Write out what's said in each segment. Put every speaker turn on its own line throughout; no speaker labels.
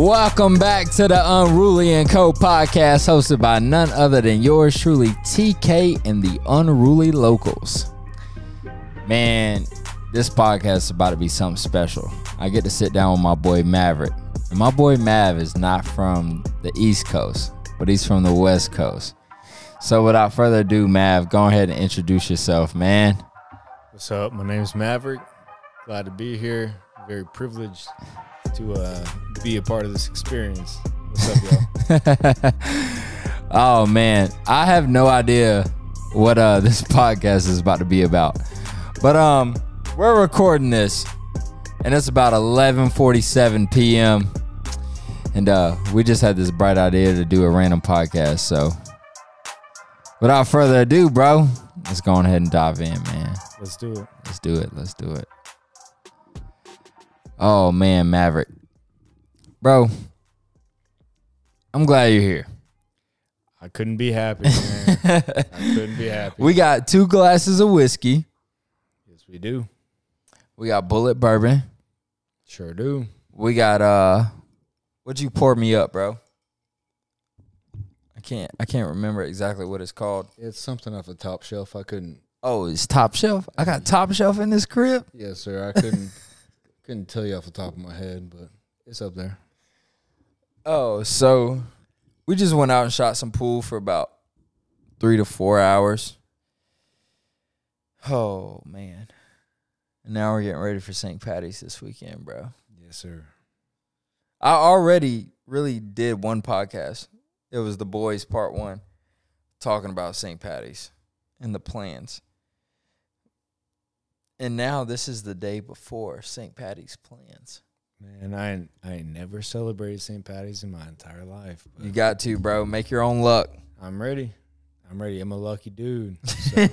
Welcome back to the Unruly and Co podcast, hosted by none other than yours truly, TK and the Unruly Locals. Man, this podcast is about to be something special. I get to sit down with my boy Maverick. And my boy Mav is not from the East Coast, but he's from the West Coast. So without further ado, Mav, go ahead and introduce yourself, man.
What's up? My name's Maverick. Glad to be here. Very privileged to uh, be a part of this experience. What's up, y'all?
oh man, I have no idea what uh this podcast is about to be about. But um we're recording this and it's about 11:47 p.m. and uh we just had this bright idea to do a random podcast. So without further ado, bro, let's go on ahead and dive in, man.
Let's do it.
Let's do it. Let's do it. Oh man, Maverick. Bro, I'm glad you're here.
I couldn't be happy, man. I couldn't be happy.
We got two glasses of whiskey.
yes, we do.
We got Bulleit bourbon.
Sure do.
We got uh what'd you pour me up, bro? I can't I can't remember exactly what it's called.
It's something off the top shelf. I couldn't.
Oh, it's top shelf. I got top shelf in this crib.
Yes, sir. I couldn't. couldn't tell you off the top of my head, but it's up there.
Oh, so we just went out and shot some pool for about three to four hours. Oh man. And now we're getting ready for St. Patty's this weekend, bro.
Yes, sir.
I already really did one podcast. It was the boys part one, talking about St. Patty's and the plans. And now this is the day before St. Patty's plans.
Man, I I never celebrated St. Patty's in my entire life.
You got to, bro. Make your own luck.
I'm ready. I'm ready. I'm a lucky dude. So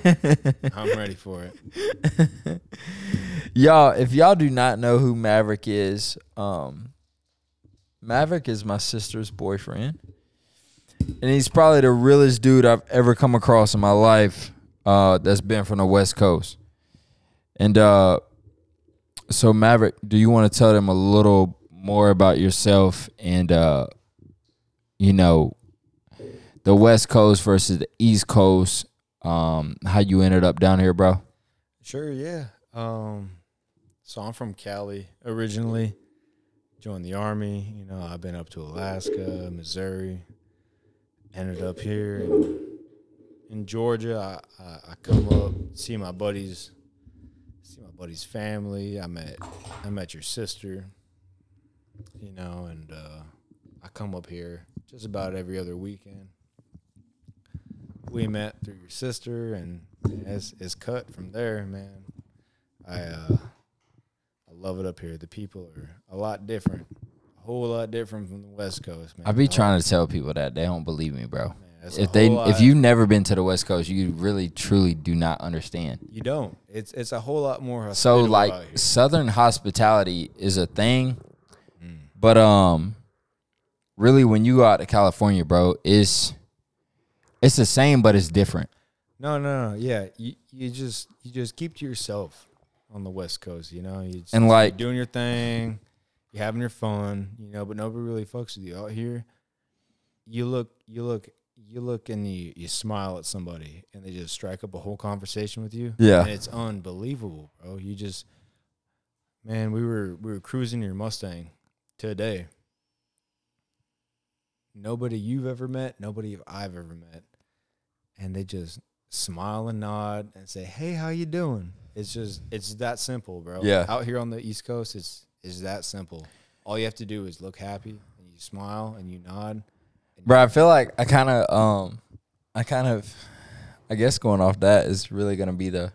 I'm ready for it.
y'all, if y'all do not know who Maverick is, um, Maverick is my sister's boyfriend, and he's probably the realest dude I've ever come across in my life. Uh, that's been from the West Coast, and uh, so Maverick, do you want to tell them a little more about yourself and uh, you know, the West Coast versus the East Coast? Um, how you ended up down here, bro?
Sure, yeah. Um, so I'm from Cali originally. Joined the army. You know, I've been up to Alaska, Missouri. Ended up here in, Georgia. I, I I come up, see my buddies, buddy's family. I met I met your sister. You know, and uh, I come up here just about every other weekend. We met through your sister, and it's, it's cut from there, man. I uh, I love it up here. The people are a lot different, a whole lot different from the West Coast, man.
I be trying to tell people that they don't believe me, bro.
man,
If they if you've never been to the West Coast, you really truly do not understand.
you don't, it's it's a whole lot more.
So like southern hospitality is a thing,
Mm.
but um really when you go out to California, bro, it's it's the same but it's different.
No, no, no. Yeah, you you just you just keep to yourself on the West Coast. You know, you just,
And, like-
you're doing your thing, you're having your fun. You know, but nobody really fucks with you out here. You look, you look, you look, and you you smile at somebody, and they just strike up a whole conversation with you.
Yeah.
and it's unbelievable, bro. You just, man, we were we were cruising your Mustang today. Nobody you've ever met, nobody I've ever met, and they just smile and nod and say, "Hey, how you doing?" It's just it's that simple, bro.
Yeah.
Out here on the East Coast, it's it's that simple. All you have to do is look happy and you smile and you nod.
Bro, I feel like I kind of um I kind of I guess going off that is really going to be the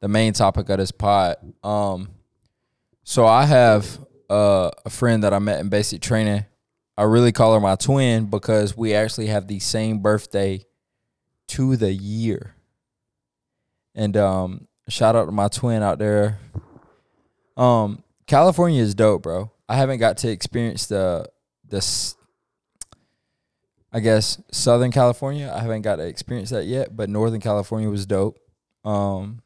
the main topic of this pod. Um so I have uh, a friend that I met in basic training. I really call her my twin because we actually have the same birthday to the year. And um shout out to my twin out there. Um California is dope, bro. I haven't got to experience the the I guess Southern California. I haven't got to experience that yet, but Northern California was dope. Um,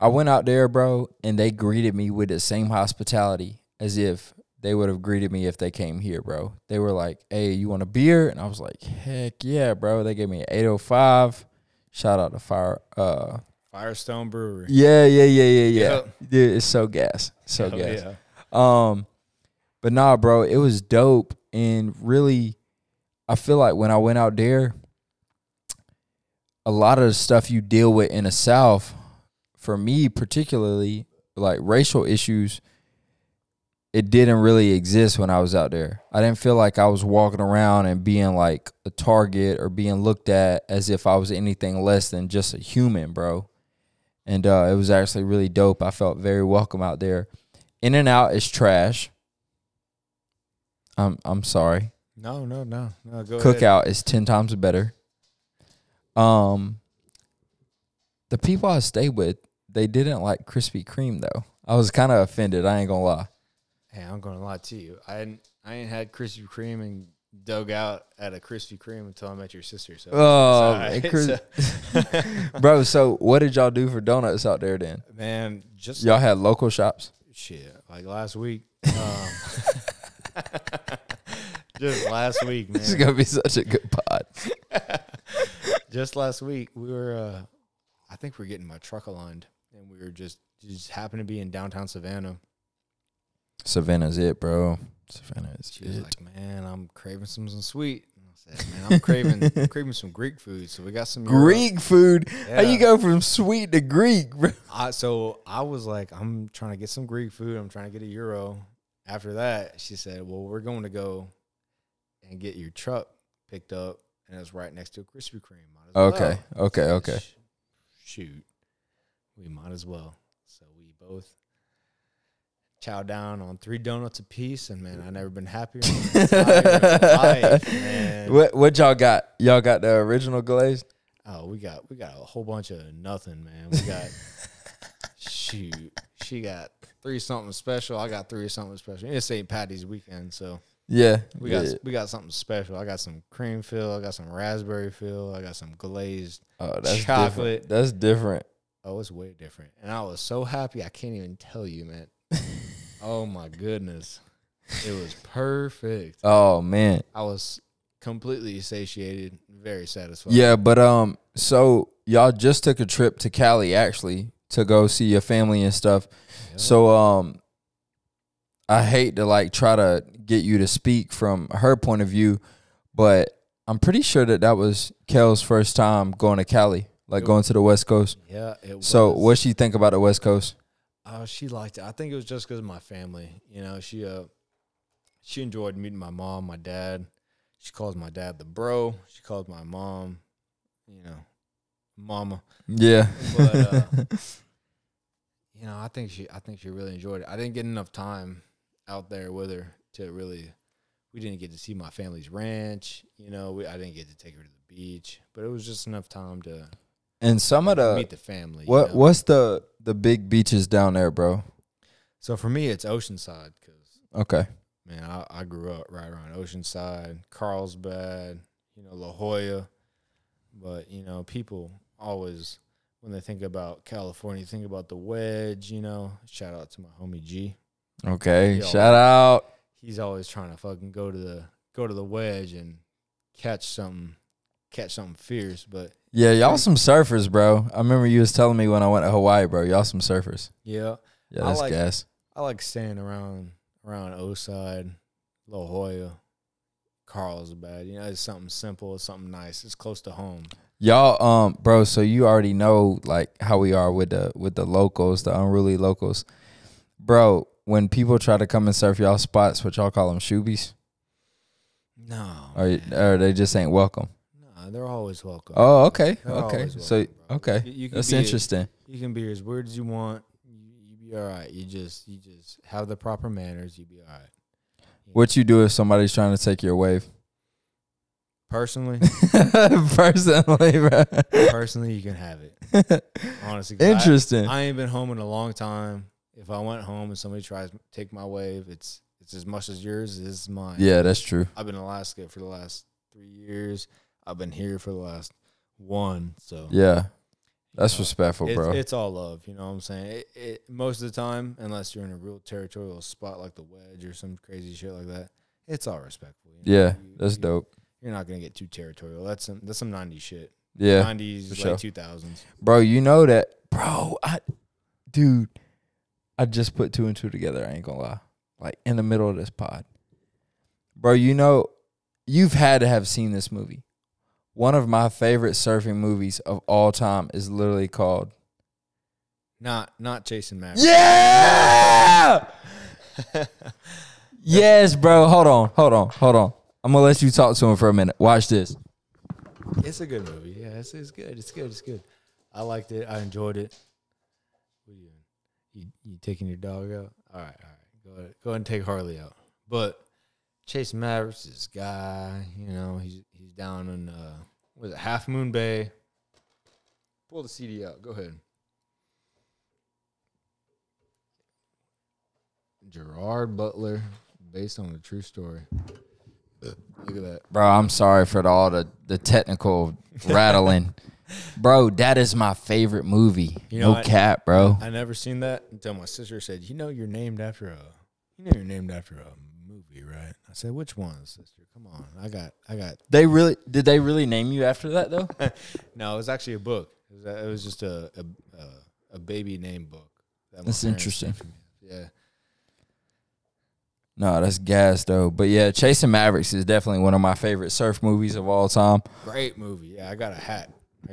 I went out there, bro, and they greeted me with the same hospitality as if they would have greeted me if they came here, bro. They were like, "Hey, you want a beer?" And I was like, "Heck yeah, bro!" They gave me an 805. Shout out to Fire. Uh,
Firestone Brewery.
yeah, yeah, yeah, yeah, yeah.
Yep.
Dude, it's so gas, so
Hell
gas.
yeah.
Um, but nah, bro, it was dope and really, I feel like when I went out there, a lot of the stuff you deal with in the South, for me particularly, like racial issues, it didn't really exist when I was out there. I didn't feel like I was walking around and being like a target or being looked at as if I was anything less than just a human, bro. And uh, it was actually really dope. I felt very welcome out there. In-N-Out is trash. I'm I'm sorry.
No, no, no, no. Go ahead.
Cookout is ten times better. Um, the people I stayed with, they didn't like Krispy Kreme though. I was kind of offended. I ain't gonna lie.
Hey, I'm gonna lie to you. I hadn't, I ain't had Krispy Kreme and dug out at a Krispy Kreme until I met your sister. So,
Oh,
it's
man,
alright.
Chris- bro. So what did y'all do for donuts out there then?
man, just
Y'all had local shops.
shit. Like last week, um, just last week,
This is gonna be such a good pod.
just last week, we were. uh I think we are getting my truck aligned, and we were just just happened to be in downtown Savannah.
Savannah's it, bro. Savannah is
She was
it.
like, "Man, I'm craving some sweet." I said, "Man, I'm craving I'm craving some Greek food." So we got some Euro-
Greek food. How you go from sweet to Greek, bro?
I, so I was like, I'm trying to get some Greek food. I'm trying to get a euro. After that, she said, "Well, we're going to go and get your truck picked up, and it's right next to a Krispy Kreme." Might as well.
Okay, okay, okay.
"Sh- Shoot, we might as well. So we both chow down on three donuts a piece, and man, I've never been happier. in my life.
What what y'all got? Y'all got the original glazed?
Oh, we got we got a whole bunch of nothing, man. We got shoot. She got three something special. I got three something special. It's St. Patty's weekend, so
Yeah,
we got
yeah.
we got something special. I got some cream fill. I got some raspberry fill. I got some glazed.
Oh, that's
chocolate.
different. That's different.
Oh, it's way different. And I was so happy. I can't even tell you, man. oh my goodness, it was perfect.
Oh man.
I was completely satiated, very satisfied.
Yeah, but um, so y'all just took a trip to Cali actually to go see your family and stuff. So um, I hate to like try to get you to speak from her point of view, but I'm pretty sure that that was Kel's first time going to Cali, like going to the West Coast.
yeah. It
So
was.
what she think about the West Coast?
Oh, she liked it. I think it was just because of my family. You know, she uh, she enjoyed meeting my mom, my dad. She calls my dad the bro. She calls my mom, you know, mama.
Yeah.
But uh, you know, I think she, I think she really enjoyed it. I didn't get enough time out there with her to really. We didn't get to see my family's ranch. You know, we, I didn't get to take her to the beach, but it was just enough time to
and some of the
meet the family. you
what
know?
what's the the big beaches down there, bro?
So for me, it's Oceanside because
Okay.
man, I, I grew up right around Oceanside, Carlsbad, you know, La Jolla. But, you know, people always, when they think about California, think about the wedge, you know. Shout out to my homie G.
Okay.
Yo.
Shout out.
He's always trying to fucking go to the go to the wedge and catch something catch something fierce. But
Yeah, y'all some surfers, bro. I remember you was telling me when I went to Hawaii, bro. Y'all some surfers.
yeah,
Yeah,
I
that's
like-
gas.
I like staying around around Oside, La Jolla, Carlsbad. You know, it's something simple, it's something nice. It's close to home.
Y'all, um, bro. So you already know like how we are with the with the locals, the unruly locals, bro. When people try to come and surf y'all spots, what y'all call them, shoobies,
No.
or
man.
or they just ain't welcome.
No, they're always welcome.
Oh, okay,
They're
okay.
always
So
bro.
okay,
You- you
that's interesting.
You can be as weird as you want. You, you be all right. You just you just have the proper manners. You be all right.
What you do if somebody's trying to take your wave?
Personally,
Personally, bro.
personally, you can have it. Honestly, 'cause I-
Interesting.
I ain't been home in a long time. If I went home and somebody tries to take my wave, it's it's as much as yours as mine.
yeah, that's true.
I've been in Alaska for the last three years. I've been here for the last one. So
Yeah. That's respectful,
It's,
bro.
it's all love. You know what I'm saying? It, it, most of the time, unless you're in a real territorial spot like the wedge or some crazy shit like that, it's all respectful. you know?
yeah,
You-
that's
you-
dope.
You're not gonna get too territorial. That's some that's some '90s shit.
Yeah,
'90s,
for
late
sure.
2000s.
bro. You know that, bro. I, dude, I just put two and two together. I ain't gonna lie. Like in the middle of this pod, bro. You know, you've had to have seen this movie. One of my favorite surfing movies of all time is literally called
Not not Chasing Maverick.
Yeah. yes, bro. Hold on, hold on, hold on. I'm gonna let you talk to him for a minute. Watch this.
It's a good movie. Yeah, it's, it's good. It's good. It's good. I liked it. I enjoyed it. What are you doing? You, you taking your dog out? All right, all right. Go ahead. Go ahead and take Harley out. But Chasing Mavericks, this guy, you know, he's he's down in uh was it Half Moon Bay. Pull the CD out. Go ahead. Gerard Butler, based on a true story. Look at that.
Bro, I'm sorry for the, all the, the technical rattling. bro, that is my favorite movie.
You know,
no
I-
cap, bro.
I never seen that until my sister said, "You know, you're named after a, you know, you're named after a movie, right?" I said, "Which one, sister? Come on, I got, I got."
They really did they really name you after that though?
No, it was actually a book. It was, it was just a a, a, baby name book. that
That's interesting.
Yeah,
No, that's gas though. But yeah, Chasing Mavericks is definitely one of my favorite surf movies of all time.
great movie. Yeah, I got a hat.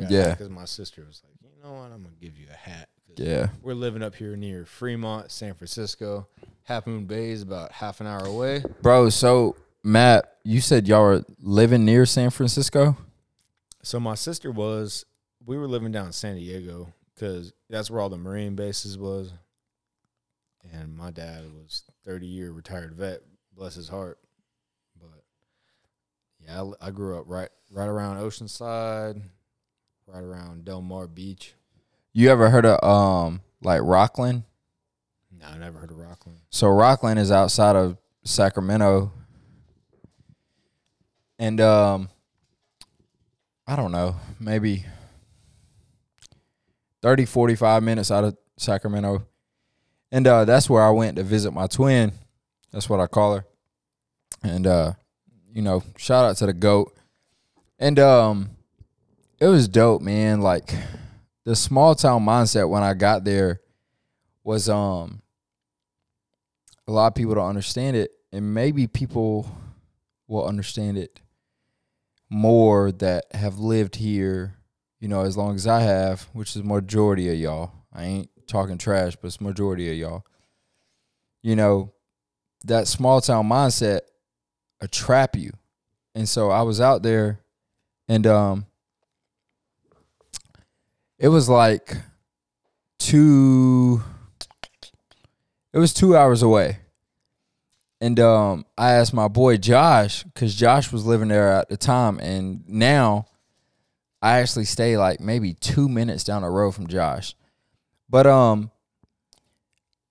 Yeah.
because my sister was like, "You know what? I'm gonna give you a hat.
Yeah.
We're living up here near Fremont, San Francisco. Half Moon Bay is about half an hour away.
Bro, so Matt, you said y'all were living near San Francisco?
So my sister was, we were living down in San Diego because that's where all the Marine bases was, and my dad was thirty year retired vet, bless his heart. But yeah, I, I grew up right right around Oceanside, right around Del Mar Beach.
You ever heard of um like Rocklin?
No, I never heard of Rocklin.
So Rocklin is outside of Sacramento. And um I don't know, maybe 30 45 minutes out of Sacramento. And uh that's where I went to visit my twin. That's what I call her. And uh you know, shout out to the goat. And um it was dope, man. Like the small town mindset when I got there was um a lot of people don't understand it and maybe people will understand it more that have lived here you know as long as i have which is majority of y'all. I ain't talking trash but it's majority of y'all. You know that small town mindset a trap you. And so i was out there and um it was like two it was two hours away. And um, I asked my boy Josh, because Josh was living there at the time, and now I actually stay like maybe two minutes down the road from Josh. But um,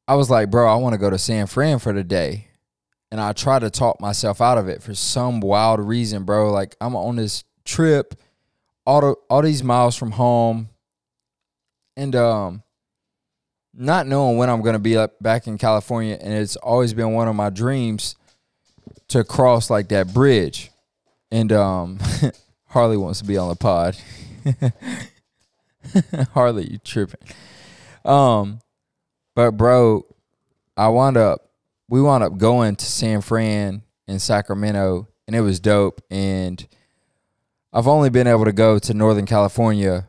I was like, bro, I want to go to San Fran for the day. And I try to talk myself out of it for some wild reason, bro. Like I'm on this trip, all the, all these miles from home, and um, not knowing when I'm gonna be up back in California, and it's always been one of my dreams to cross like that bridge. And um, Harley wants to be on the pod. Harley, you tripping? Um, but bro, I wound up we wound up going to San Fran and Sacramento, and it was dope. And I've only been able to go to Northern California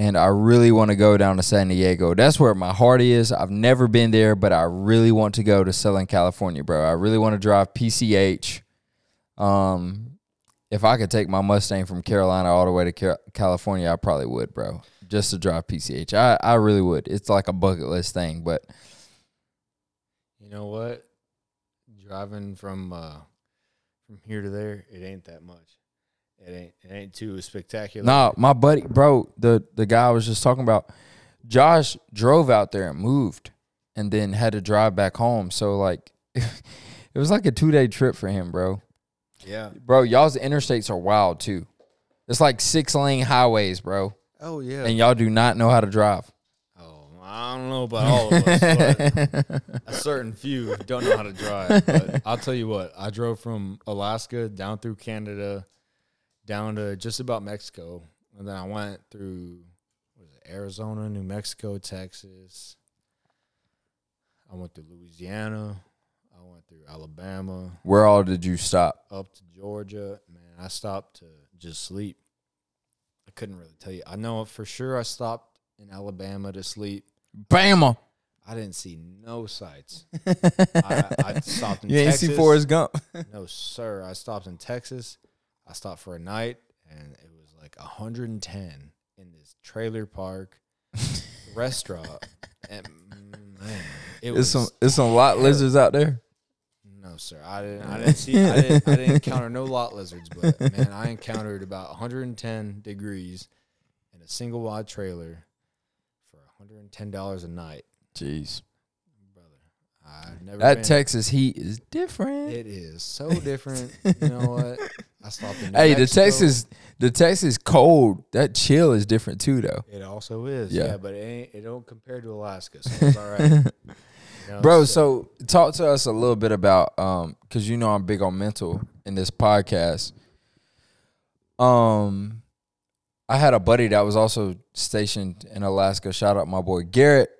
and I really want to go down to San Diego. That's where my heart is. I've never been there, but I really want to go to Southern California, bro. I really want to drive PCH. Um, if I could take my Mustang from Carolina all the way to California, I probably would, bro. Just to drive PCH, I I really would. It's like a bucket list thing, but
You know what? Driving from uh from here to there, it ain't that much. It ain't it ain't too spectacular.
Nah, my buddy, bro, the the guy I was just talking about, Josh drove out there and moved, and then had to drive back home. So like, it was like a two day trip for him, bro.
Yeah.
Bro, y'all's interstates are wild too. It's like six lane highways, bro.
Oh yeah.
and y'all do not know how to drive.
oh, I don't know about all of us, but a certain few don't know how to drive. But I'll tell you what, I drove from Alaska down through Canada, down to just about Mexico, and then I went through what is it, Arizona, New Mexico, Texas. I went through Louisiana. I went through Alabama,
Where all did you stop?
up to Georgia. Man, I stopped to just sleep. I couldn't really tell you. I know for sure I stopped in Alabama to sleep.
Bama.
I didn't see no sights. I, I stopped in
You ain't
Texas.
see Forrest Gump.
No, sir. I stopped in Texas. I stopped for a night, and it was like 110 in this trailer park restaurant. And man, it
It's
was
some it's some lot lizards out there.
no, sir. I didn't. I didn't see. I didn't, I didn't encounter no lot lizards, but man, I encountered about 110 degrees in a single wide trailer for 110 dollars a night,
Jeez.
brother. Never
That
been-
Texas heat is different.
It is so different. you know what? I stopped in. New
hey, the Texas the Texas cold, that chill is different too though.
It also is.
Yeah.
Yeah, but it ain't. It don't compare to Alaska, so it's all right. You know,
Bro, so talk to us a little bit about um cuz you know I'm big on mental in this podcast. Um I had a buddy that was also stationed in Alaska. Shout out my boy Garrett.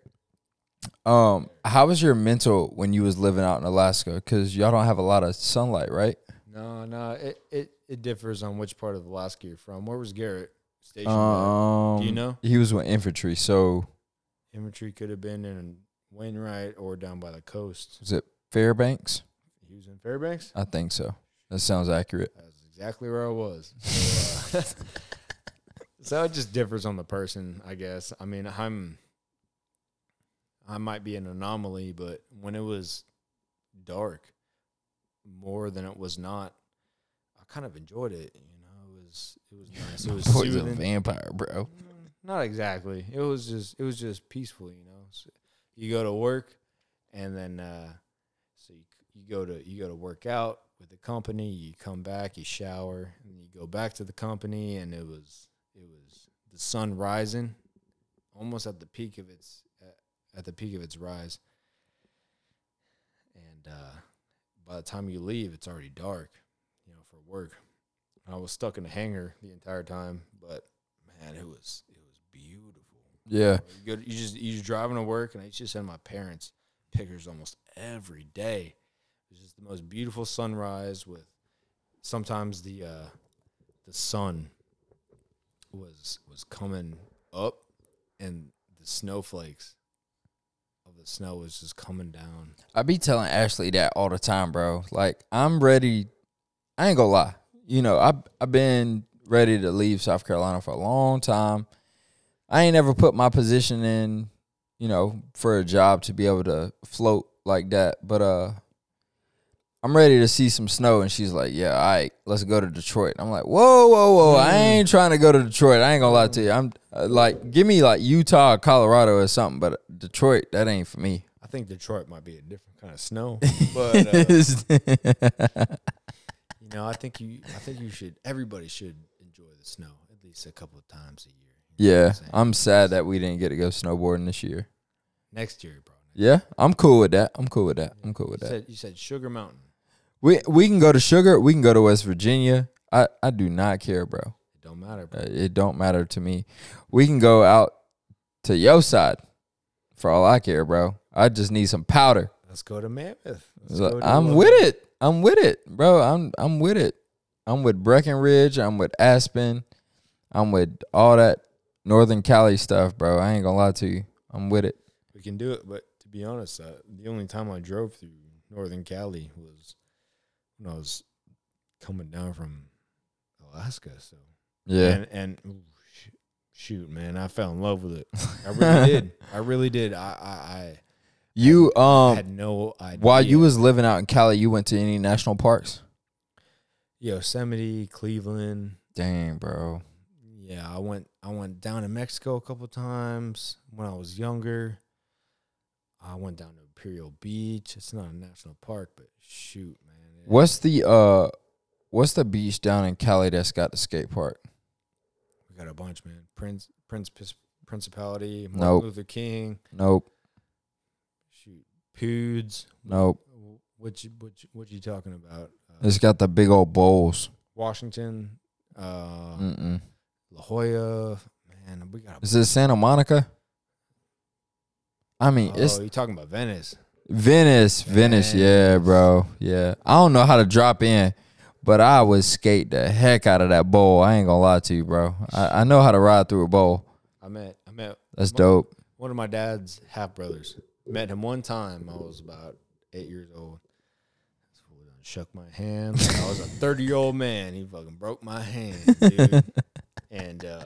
Um how was your mental when you was living out in Alaska cuz y'all don't have a lot of sunlight, right?
No, no, it, it it differs on which part of Alaska you're from. Where was Garrett stationed? at?
Um
Do you know?
He was with infantry, so
Infantry could have been in Wainwright or down by the coast.
was it Fairbanks?
He was in Fairbanks.
I think so. That sounds accurate.
That's exactly where I was. So, uh, so it just differs on the person, I guess. I mean, I'm I might be an anomaly, but when it was dark more than it was not, I kind of enjoyed it. You know, it was it was nice. It was
Boy's a vampire, bro.
Not exactly. It was just it was just peaceful, you know. So you go to work, and then uh, so you you go to you go to work out with the company. You come back, you shower, and you go back to the company, and it was it was the sun rising, almost at the peak of its at, at the peak of its rise. And uh, by the time you leave, it's already dark, you know, for work. I was stuck in a hangar the entire time, but man, it was it was beautiful.
Yeah.
You go, you just you just driving to work, and I used to send my parents pictures almost every day. It was just the most beautiful sunrise with sometimes the uh, the sun was was coming up, and the snowflakes of the snow was just coming down.
I be telling Ashley that all the time, bro. Like I'm ready. I ain't gonna lie. You know, I I've been ready to leave South Carolina for a long time. I ain't ever put my position in, you know, for a job to be able to float like that. But uh I'm ready to see some snow and she's like, Yeah, all right, let's go to Detroit. I'm like, Whoa, whoa, whoa. I ain't trying to go to Detroit. I ain't gonna lie to you. I'm uh, like, give me like Utah, Colorado or something, but Detroit, that ain't for me.
I think Detroit might be a different kind of snow, but uh, you know, I think you I think you should everybody should enjoy the snow at least a couple of times a year. You know
Yeah,
I'm?
I'm sad that we didn't get to go snowboarding this year.
next year, bro.
Yeah, I'm cool with that. I'm cool with that. I'm cool with
You
that.
said you said Sugar Mountain.
We we can go to Sugar. We can go to West Virginia. I I do not care, bro.
It don't matter, bro.
Uh, it don't matter to me. We can go out to your side for all I care, bro. I just need some powder.
Let's go to Mammoth. Go to,
I'm
uh,
with it. I'm with it, bro. I'm I'm with it. I'm with Breckenridge. I'm with Aspen. I'm with all that Northern Cali stuff, bro. I ain't gonna lie to you. I'm with it.
We can do it, but to be honest, uh, the only time I drove through Northern Cali was when I was coming down from Alaska. So
Yeah.
and and ooh, sh- shoot, man, I fell in love with it. I really did. I really did. I
You
I, I
um
had no idea.
while you was living out in Cali, you went to any national parks?
Yosemite, Cleveland.
Dang, bro.
Yeah, I went. I went down to Mexico a couple times when I was younger. I went down to Imperial Beach. It's not a national park, but shoot, man.
What's the uh what's the beach down in Cali that's got the skate park?
Got a bunch, man. Prince, Prince, Pis- Principality, Martin
Nope.
Luther King,
Nope.
shoot, Poods.
Nope.
What you what you, what you talking about? Uh,
It's got the big old bowls.
Washington, uh,
Mm-mm.
La Jolla. Man, we got.
Is it Santa Monica? I mean,
oh,
it's
you talking about Venice?
Venice, Venice, yeah, bro, yeah. I don't know how to drop in, but I would skate the heck out of that bowl. I ain't gonna lie to you, bro. I, I know how to ride through a bowl.
I met I met
That's
Mo-
dope.
one of my dad's half brothers. Met him one time. I was about eight years old. Shook my hand. I was a thirty year old man. He fucking broke my hand, dude. and uh,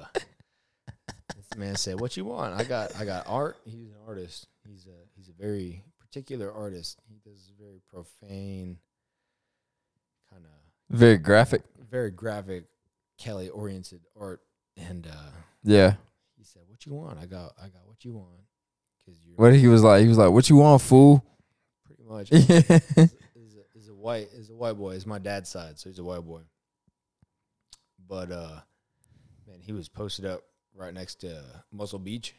this man said, "What you want?" I got I got art. He's an artist. He's a he's a very particular artist. He does very profane,
Very graphic.
very graphic, Kelly oriented art. And uh,
Yeah.
he said, "What you want?" I got I got what you want. Cause you're
What he was like, he was like, "What you want, fool?"
pretty much
yeah.
is a, is a white is a white boy. It's my dad's side, so he's a white boy. But uh, man, he was posted up right next to Muscle Beach.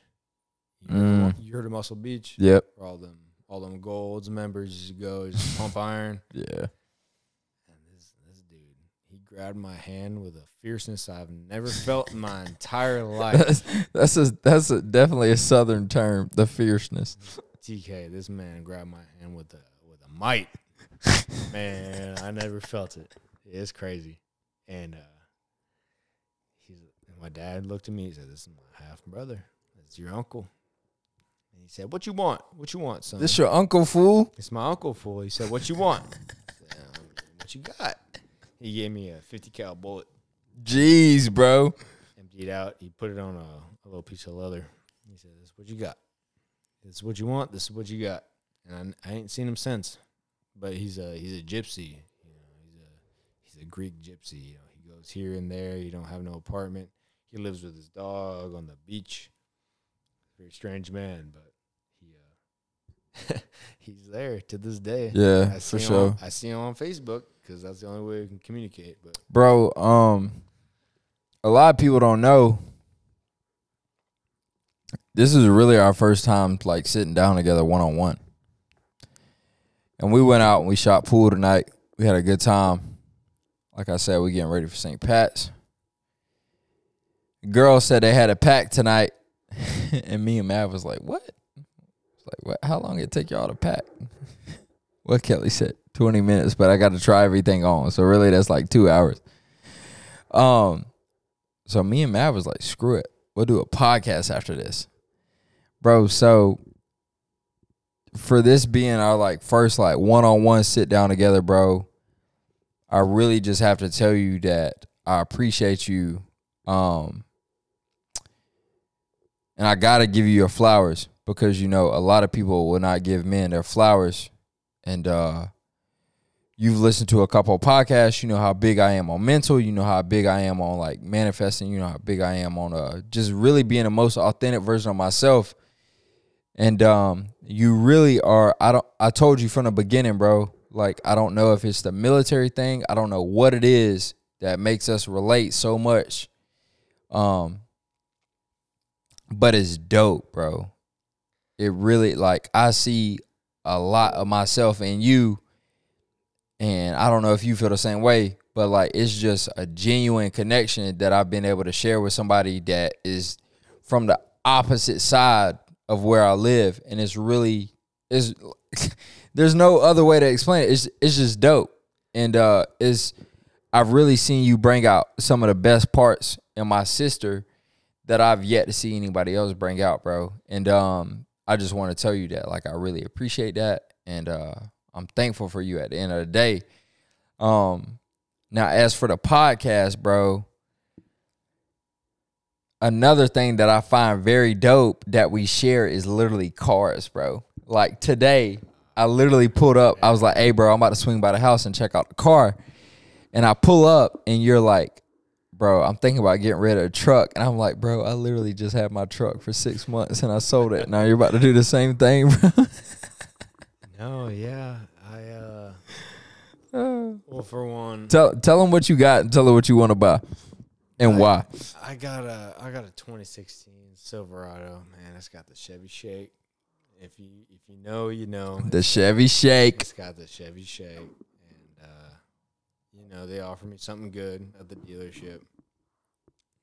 You, heard, of, you heard of Muscle Beach?
Yep.
All them all them Gold's members go, just pump iron.
Yeah.
And this this dude, he grabbed my hand with a fierceness I've never felt in my entire life.
That's that's a that's a, definitely a southern term. The fierceness.
TK, this man grabbed my hand with a with a might. man, I never felt it. It's crazy. And uh he's my dad looked at me, he said, This is my half brother. That's your uncle. And he said, What you want? What you want, son?
This your uncle, fool?
it's my uncle fool. He said, What you want? Said, "Um, what you got? He gave me a fifty cal bullet,
Jeez, bro.
emptied out, he put it on a, a little piece of leather. He said, This is what you got. This is what you want, this is what you got. And I, I ain't seen him since. But he's a he's a gypsy. You know, he's a he's a Greek gypsy. You know, he goes here and there. He don't have no apartment. He lives with his dog on the beach. Very strange man, but he uh he's there to this day.
Yeah,
I
for
see him
sure.
On, I see him on Facebook because that's the only way we can communicate. But
Bro, um a lot of people don't know. This is really our first time like sitting down together one on one. And we went out and we shot pool tonight. We had a good time. Like I said, we getting ready for St. Pat's. Girl said they had a pack tonight. and me and Matt was like, What? It's like, what how long it take y'all to pack? what Kelly said. 20 minutes, but I got to try everything on. So really that's like 2 hours. Um so me and Matt was like, screw it. We'll do a podcast after this. Bro, so for this being our like first like one-on-one sit down together, bro, I really just have to tell you that I appreciate you um and I got to give you your flowers because you know a lot of people will not give men their flowers and uh you've listened to a couple podcasts, you know how big I am on mental, you know how big I am on like manifesting, you know how big I am on uh just really being the most authentic version of myself. And um you really are I don't I told you from the beginning, bro, like I don't know if it's the military thing, I don't know what it is that makes us relate so much. Um but it's dope, bro. It really like I see a lot of myself in you and I don't know if you feel the same way, but like it's just a genuine connection that I've been able to share with somebody that is from the opposite side of where I live, and it's really is. there's no other way to explain it. It's it's just dope, and uh, is I've really seen you bring out some of the best parts in my sister that I've yet to see anybody else bring out, bro. And um, I just want to tell you that, like, I really appreciate that, and uh, I'm thankful for you at the end of the day. Um, now as for the podcast, bro, another thing that I find very dope that we share is literally cars, bro. Like today, I literally pulled up. I was like, "Hey, bro, I'm about to swing by the house and check out the car," and I pull up, and you're like. Bro, I'm thinking about getting rid of a truck. And I'm like, bro, I literally just had my truck for six months and I sold it. Now you're about to do the same thing, bro.
no, yeah, I uh,
Uh,
well for one,
tell tell them what you got and tell them what you want to buy. And
I-
why?
I got a I got a 2016 Silverado. Man, it's got the Chevy Shake. If you if you know, you know.
The Chevy Shake.
It's got the Chevy Shake, and uh, you know they offer me something good at the dealership.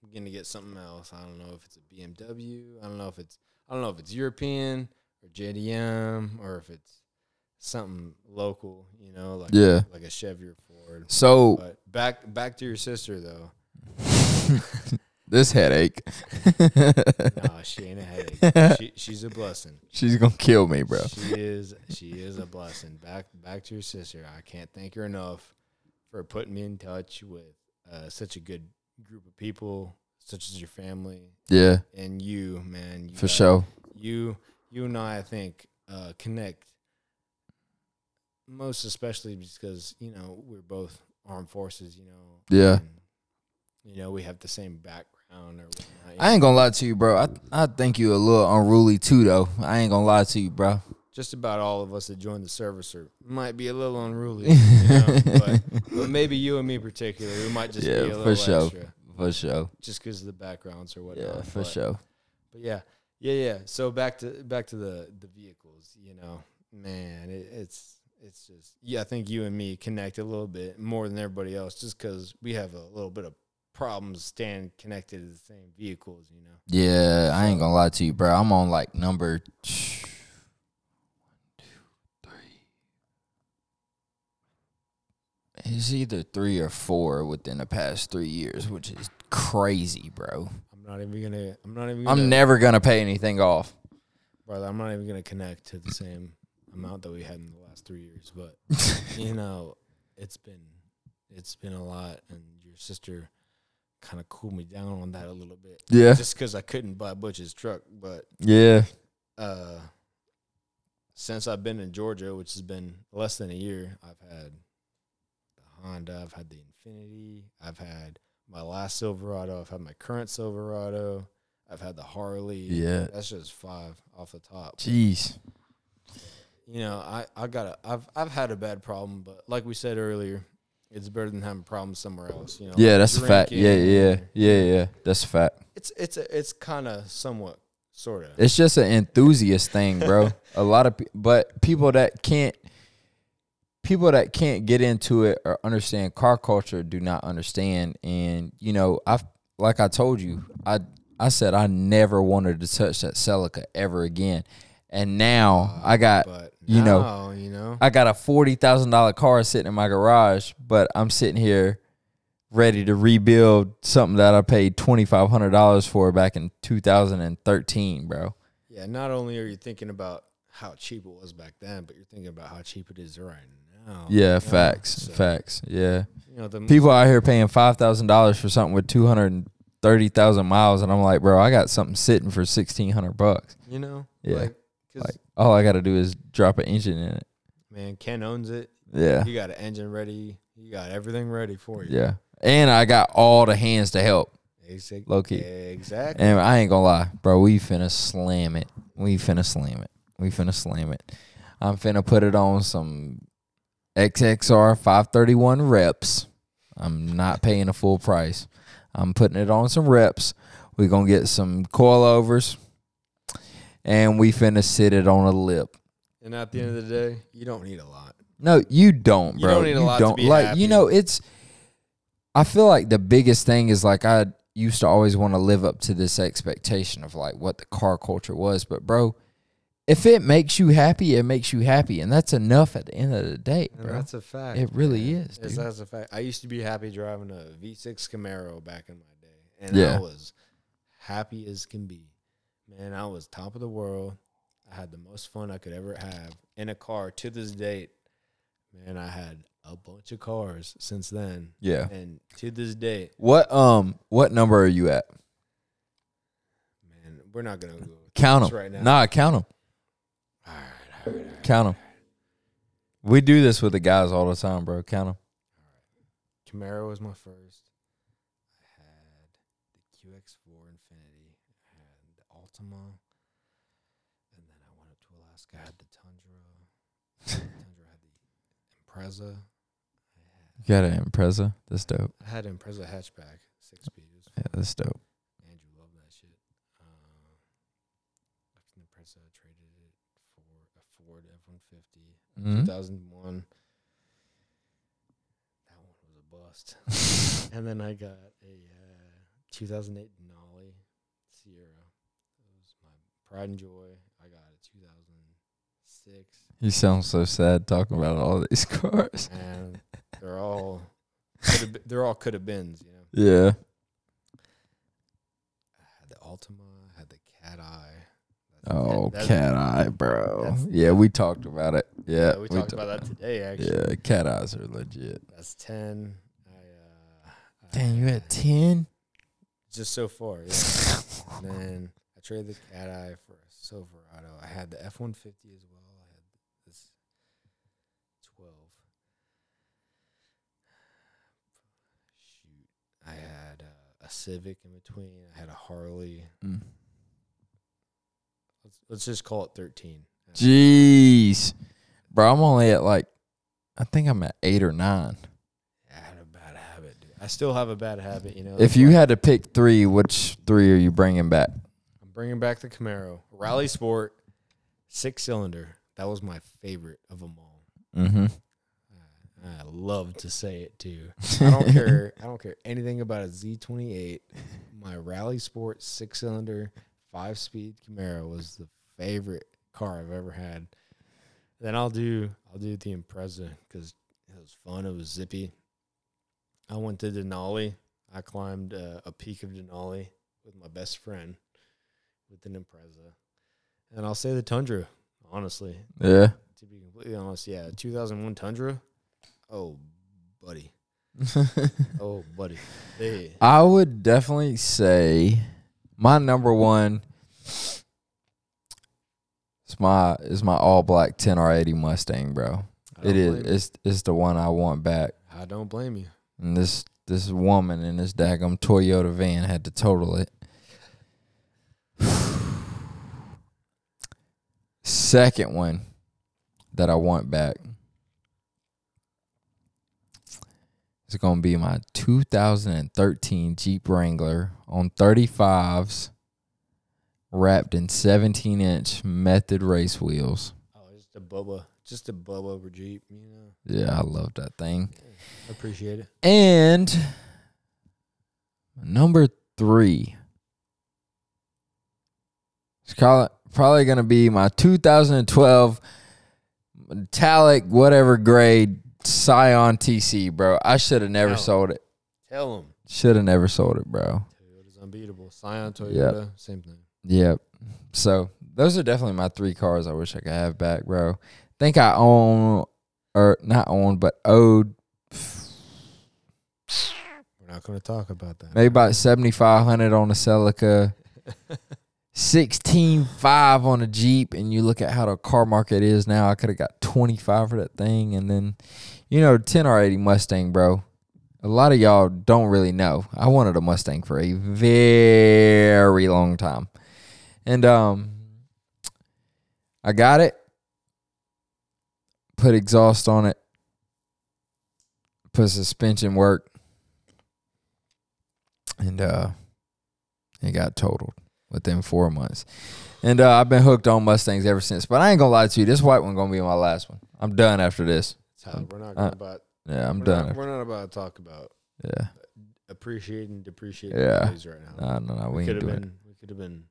I'm gonna get something else. I don't know if it's a BMW. I don't know if it's I don't know if it's European or JDM or if it's something local. You know, like
Yeah.
like a Chevy or Ford.
So
But back back to your sister though.
this headache.
No, she ain't a headache. She, she's a blessing.
She's gonna kill me, bro.
She is she is a blessing. Back back to your sister. I can't thank her enough for putting me in touch with uh, such a good group of people, such as your family
Yeah,
and you, man. You
for
got-
sure.
You you and I, I think, uh, connect most especially because you know we're both armed forces. You know.
Yeah.
and, you know we have the same background or whatnot.
I ain't gonna lie to you, bro. I I think you a little unruly too, though. I ain't gonna lie to you, bro.
just about all of us that joined the service are might be a little unruly, you know, but, but maybe you and me particular, we might just
Yeah,
be a
for
little
sure.
extra
For sure.
just because of the backgrounds or whatnot.
Yeah, for
but,
sure.
But yeah, yeah, yeah. So back to back to the the vehicles. You know, man, it, it's it's just yeah. I think you and me connect a little bit more than everybody else, just because we have a little bit of problems staying connected to the same vehicles. You know.
Yeah, I ain't gonna lie to you, bro. I'm on like number It's either three or four within the past three years, which is crazy, bro.
I'm not even gonna. I'm not even. Gonna,
I'm never gonna pay anything off.
brother. I'm not even gonna connect to the same amount that we had in the last three years. But you know, it's been it's been a lot, and your sister kind of cooled me down on that a little bit,
Yeah,
just because I couldn't buy Butch's truck. But
yeah,
uh, since I've been in Georgia, which has been less than a year, I've had the Honda, I've had the Infiniti, I've had my last Silverado, I've had my current Silverado, I've had the Harley.
Yeah.
that's just five off the top.
jeez,
You know, I I got a I've I've had a bad problem, but like we said earlier, it's better than having problems somewhere else. You know,
yeah,
like
that's a fact. Yeah, yeah, yeah, yeah, that's a fact.
It's it's a, it's kind of somewhat sort of.
It's just an enthusiast thing, bro. a lot of, pe- but people that can't, people that can't get into it or understand car culture do not understand. And you know, I like I told you, I I said I never wanted to touch that Celica ever again, and now oh, I got
but
you know,
you know,
I got a forty thousand dollar car sitting in my garage, but I'm sitting here ready to rebuild something that I paid twenty five hundred dollars for back in two thousand and thirteen, bro.
Yeah, not only are you thinking about how cheap it was back then, but you're thinking about how cheap it is right now.
Yeah,
you know?
facts,
So,
facts. Yeah,
You know, the
people out here paying five thousand dollars for something with two hundred and thirty thousand miles, and I'm like, bro, I got something sitting for sixteen hundred bucks.
you know,
Yeah,
like,
Like, all I got to do is drop an engine in it.
man, Ken owns it.
Yeah,
You got an engine ready. You got everything ready for you.
yeah, and I got all the hands to help.
Exactly.
Low key.
Exactly.
And I ain't gonna lie, bro. We finna slam it. We finna slam it. We finna slam it. I'm finna put it on some XXR 531 reps. I'm not paying a full price. I'm putting it on some reps. we gonna get some coilovers. And we finna sit it on a lip.
And at the end of the day, you don't need a lot.
No, you don't, bro.
You don't need a lot to be
like
happy.
you know, it's I feel like the biggest thing is like I used to always want to live up to this expectation of like what the car culture was, but bro, if it makes you happy, it makes you happy, and that's enough at the end of the day,
And
bro.
that's a fact.
It really
man.
is,
It's-
dude.
That's a fact. I used to be happy driving a V6 Camaro back in my day, and
Yeah.
I was happy as can be. Man, I was top of the world. I had the most fun I could ever have in a car. To this date, man, I had a bunch of cars since then,
Yeah.
and to this date,
What um what number are you at?
man, we're not gonna go
Count them.
right now.
Nah, count them.
All right, all right, all right.
Count them. We do this with the guys all the time, bro. Count them.
Camaro was my first. I had the QX4 Infiniti. I had the Altima. And then I went up to Alaska. I had the Tundra. Tundra had the Impreza.
You got an Impreza. That's dope.
had, I had Impreza hatchback, six speed.
Yeah, that's dope.
Andrew loved that shit. Uh, after the press, I traded it for a Ford F one fifty,
Mhm.
two thousand one. That one was a bust. and then I got a uh, two thousand eight Denali Sierra. It was my pride and joy. I got a two thousand six,
You sound so sad talking about all these cars.
and they're all coulda they're all could have beens. You know,
Yeah.
I had the Altima, I had the Cat Eye. That's-
Oh,
that's-
cat eye, bro. Yeah, we talked about it. Yeah,
we talked about that today. Actually,
Yeah, cat eyes are legit.
That's ten. I uh,
Dang, you
I-
at ten?
just so far. Yeah. and then I traded the cat eye for a Silverado. I had the F one fifty as well. I had this twelve. Shoot, I had uh, a Civic in between. I had a Harley.
Mm.
Let's let's just call it thirteen.
Jeez, bro, I'm only at like, I think I'm at eight or nine.
I had a bad habit, dude. I still have a bad habit, you know.
If you
why-
had to pick three, which three are you bringing back?
I'm bringing back the Camaro Rally Sport, six cylinder. That was my favorite of them all.
Mm-hmm.
I love to say it too. I don't care. I don't care anything about a Z28. My Rally Sport six cylinder, five speed Camaro was the favorite car I've ever had. Then I'll do I'll do the Impreza because it was fun. It was zippy. I went to Denali. I climbed uh, a peak of Denali with my best friend with an Impreza, and I'll say the Tundra. Honestly,
Yeah.
to be completely honest, yeah, 2001 Tundra. Oh, buddy. Oh, buddy. They,
I would definitely say my number one is my is my all black ten R eighty Mustang, bro. It is
you.
it's it's the one I want back.
I don't blame you.
And this this woman in this daggum Toyota van had to total it. Second one that I want back is going to be my 2013 Jeep Wrangler on 35s wrapped in 17 inch method race wheels.
Oh, just a Bubba, just a Bubba over Jeep. You know,
Yeah, I love that thing.
I appreciate it.
And number three. It's probably going to be my 2012 metallic, whatever grade Scion TC, bro. I should have never sold it.
Tell them
Should have never sold it, bro.
Toyota's unbeatable. Scion Toyota, same thing.
Yep. So those are definitely my three cars I wish I could have back, bro. Think I own, or not own, but owed
We're not going to talk about that.
maybe about 7500 on a Celica. Sixteen five on a Jeep, and you look at how the car market is now. I could have got twenty five for that thing, and then, you know, ten R eighty Mustang, bro. A lot of y'all don't really know. I wanted a Mustang for a very long time, and um, I got it. Put exhaust on it. Put suspension work, and uh, it got totaled within four months. And uh, I've been hooked on Mustangs ever since. But I ain't gonna lie to you, this white one gonna be my last one. I'm done after this.
Tyler, we're not
Uh,
going about.
Yeah, I'm
we're
done.
Not, we're not about to talk about
yeah,
appreciating, depreciating
Yeah.
right now.
no, no, no, we
we could have been.
it.
We could have been.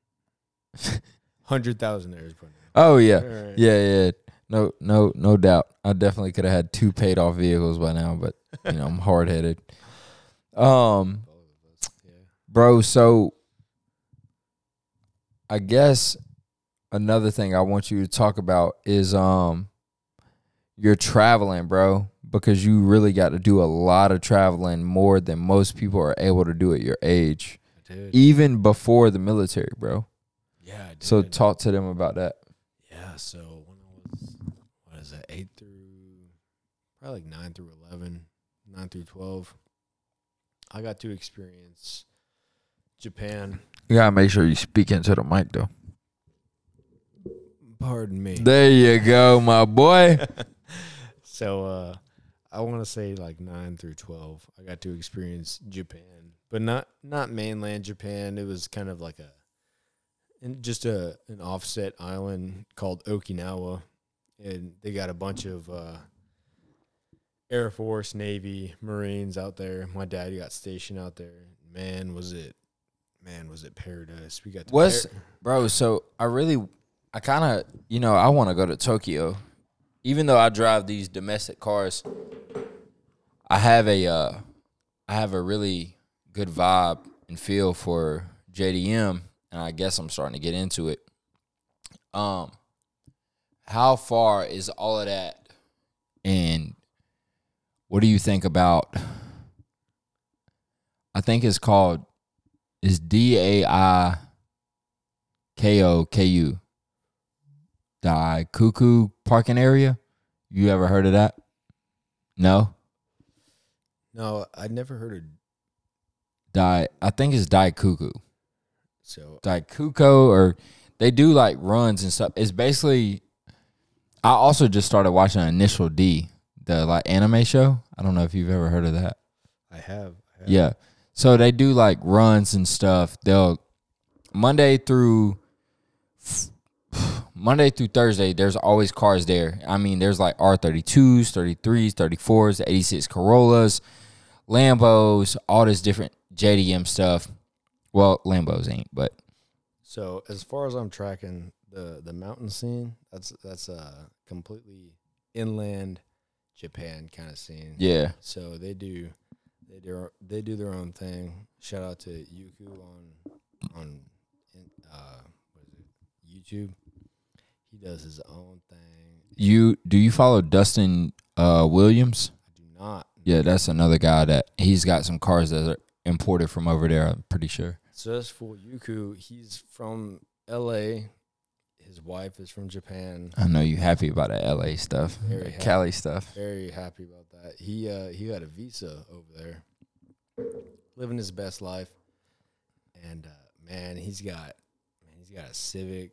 Hundred thousandaires,
Oh yeah,
right.
yeah, yeah. No, no, no doubt. I definitely could have had two paid off vehicles by now, but you know I'm hard headed. Um,
Both of us. Yeah.
bro. So I guess another thing I want you to talk about is um you're traveling, bro, because you really got to do a lot of traveling more than most people are able to do at your age,
did.
even before the military, bro.
yeah. I did.
So talk to them about that.
Yeah, so when I was what is that, eight through probably like nine through eleven, nine through twelve, I got to experience Japan.
You gotta make sure you speak into the mic though.
Pardon me.
There you go, my boy.
so uh I wanna say like nine through twelve, I got to experience Japan but not not mainland Japan. It was kind of like a, in just a an offset island called Okinawa, and they got a bunch of uh, Air Force, Navy, Marines out there. My dad got stationed out there. Man, was it, man, was it paradise? We got to
Was-
par-
bro. So I really, I kind of, you know, I want to go to Tokyo, even though I drive these domestic cars. I have a, uh, I have a really good vibe and feel for JDM, and I guess I'm starting to get into it. Um, how far is all of that, and what do you think about? I think it's called is D A I K O K U. Daikoku parking area. You ever heard of that? No.
no, I'd never heard of
Die. I think it's Daikoku.
so.
Uh, Daikoku, or they do like runs and stuff. It's basically. I also just started watching Initial D, the like anime show. I don't know if you've ever heard of that.
I have. I have.
Yeah. So they do like runs and stuff. They'll Monday through Monday through Thursday, there's always cars there. I mean, there's like R32s, 33s, 34s, 86 Corollas, Lambos, all this different JDM stuff. Well, Lambos ain't, but
So as far as I'm tracking the the mountain scene, that's that's a completely inland Japan kind of scene.
yeah.
So they do they do they do their own thing. Shout out to Yuku on on uh what is it? YouTube. He does his own thing.
You do you follow Dustin uh, Williams?
I do not.
Yeah, that's another guy that he's got some cars that are imported from over there, I'm pretty sure.
So as for Yuku, he's from L.A. His wife is from Japan.
I know you happy about the LA stuff,
Very happy.
Cali stuff.
Very happy about that. He uh he got a visa over there, living his best life, and uh, man, he's got man, he's got a Civic,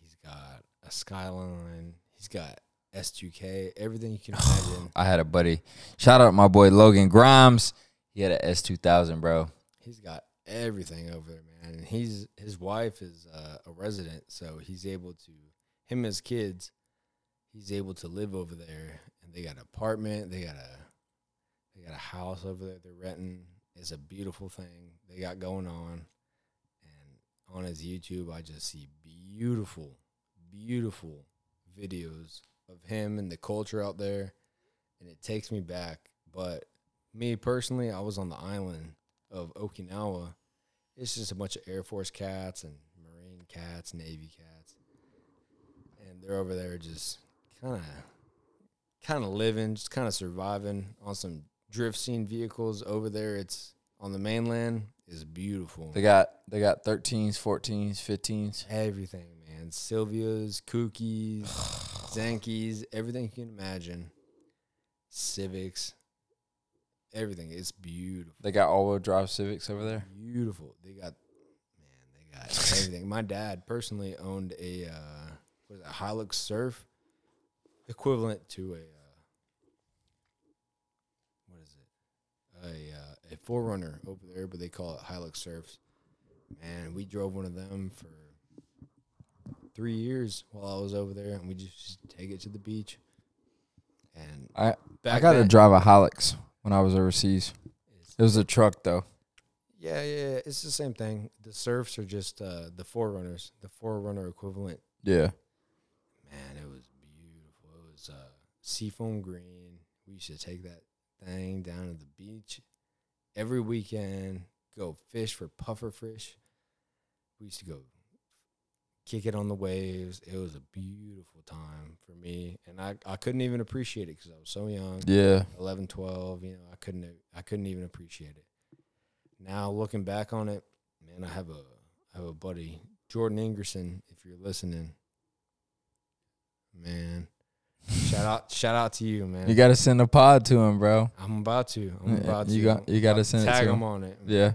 he's got a Skyline, he's got S2K, everything you can imagine.
I had a buddy. Shout out my boy Logan Grimes. He had an S two thousand, bro.
he's got everything over there, man. And he's his wife is uh, a resident, so he's able to him his kids. He's able to live over there, and they got an apartment. They got a they got a house over there. They're renting. It's a beautiful thing they got going on. And on his YouTube, I just see beautiful, beautiful videos of him and the culture out there, and it takes me back. But me personally, I was on the island of Okinawa. It's just a bunch of Air Force cats and Marine cats, Navy cats, and they're over there just kind of, kind of living, just kind of surviving on some drift scene vehicles over there. It's on the mainland is beautiful.
They got they got thirteens, fourteens, fifteens.
Everything, man. Silvia's, Kookies, Zankies, everything you can imagine. Civics, everything. It's beautiful.
They got all wheel drive Civics over there.
Beautiful. They got man, they got everything. My dad personally owned a uh what is it, Hilux Surf equivalent to a uh what is it? A uh, a 4Runner over there, but they call it Hilux Surfs. And we drove one of them for three years while I was over there and we just, take it to the beach. And
I
back
I got to drive a Hilux when I was overseas. It was a truck though.
Yeah, yeah, yeah, it's the same thing. The surfs are just uh, the 4Runners, the 4Runner equivalent.
Yeah.
Man, it was beautiful. It was uh, seafoam green. We used to take that thing down to the beach every weekend. Go fish for puffer fish. We used to go kick it on the waves. It was a beautiful time for me, and I, I couldn't even appreciate it because I was so young.
Yeah.
11, 12, you know, I couldn't I couldn't even appreciate it. Now looking back on it, man, I have a I have a buddy, Jordan Ingerson, if you're listening. Man. Shout out shout out to you, man.
You got to send a pod to him, bro.
I'm about to. I'm about to.
you got- you gotta
About
send it
tag
to
him
him.
on it.
Yeah.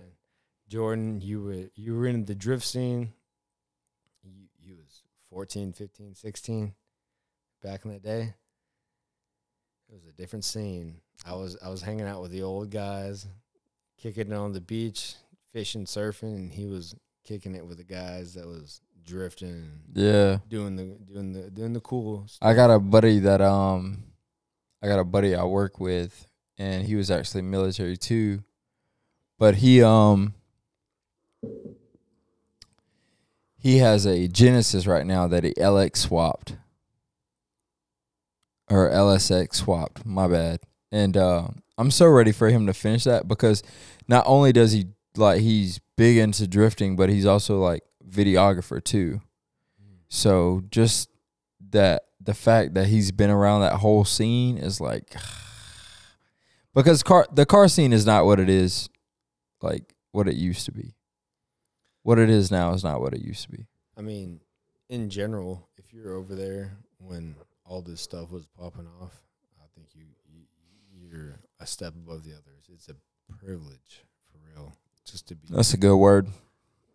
Jordan, you were you were in the drift scene. You you 14, 15, 16 back in the day. It was a different scene. I was I was hanging out with the old guys. kicking it on the beach, fishing, surfing, and he was kicking it with the guys that was drifting,
Yeah.
doing the doing the doing the cool.
I got a buddy that um I got a buddy I work with and he was actually military too. But he um he has a Genesis right now that he LX swapped. Or LSX swapped, my bad. And uh I'm so ready for him to finish that because not only does he like he's big into drifting, but he's also like videographer too. So just that the fact that he's been around that whole scene is like because car the car scene is not what it is like what it used to be. What it is now is not what it used to be.
I mean, in general, if you're over there when all this stuff was popping off, I think you, you you're a step above the others. It's a privilege for real, just to be.
That's a good word.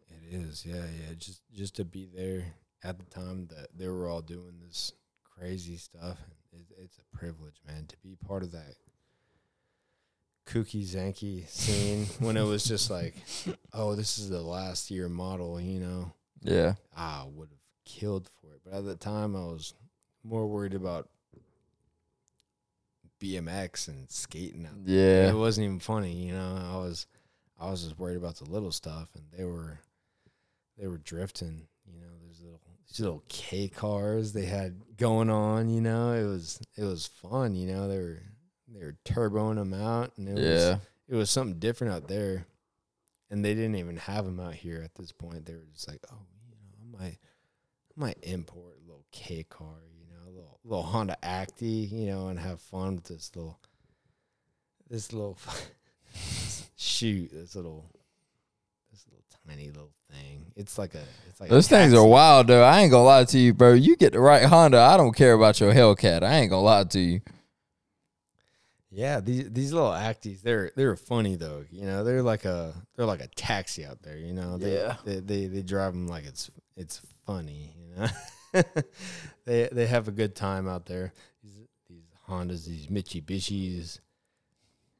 It is, yeah, yeah. Just just to be there at the time that they were all doing this crazy stuff. It, it's a privilege, man, to be part of that kooky zanky scene when it was just like, oh, this is the last year model, you know.
Yeah.
I would have killed for it. But at the time, I was more worried about BMX and skating out
Yeah.
it wasn't even funny, you know. I was I was just worried about the little stuff and they were they were drifting, you know, there's little these little K cars they had going on, you know. It was it was fun, you know. They were they were turboing them out and it was it was something different out there. And they didn't even have them out here at this point. They were just like, "Oh, you know, I might I might import a little K car, you know, a little little Honda Acty, you know, and have fun with this little this little shoot, this little this little tiny little thing. It's like a it's like
Those things are wild though. I ain't gonna lie to you, bro. You get the right Honda. I don't care about your Hellcat. I ain't gonna lie to you.
Yeah, these these little Actys, they're they're funny though. You know, they're like a they're like a taxi out there. You know, they,
Yeah.
they they they drive them like it's it's funny. You know, they they have a good time out there. These these Hondas, these Mitsubishis,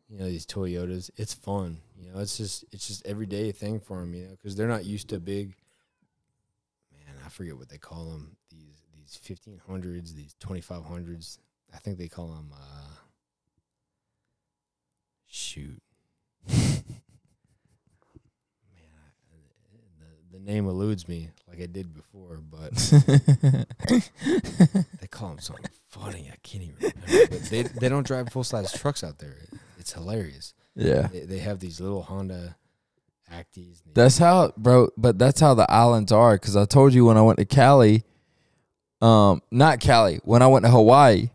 you know, these Toyotas. It's fun. You know, it's just it's just everyday thing for them. You know, because they're not used to big. Man, I forget what they call them. These these fifteen hundreds, these twenty five hundreds. I think they call them. Uh, shoot. Man, the, name eludes me like it did before, but they call them something funny. I can't even remember. But they they don't drive full size trucks out there. It's hilarious.
yeah.
They, they have these little Honda Actys.
That's how, bro. But that's how the islands are. Because I told you when I went to Cali, um, not Cali. When I went to Hawaii,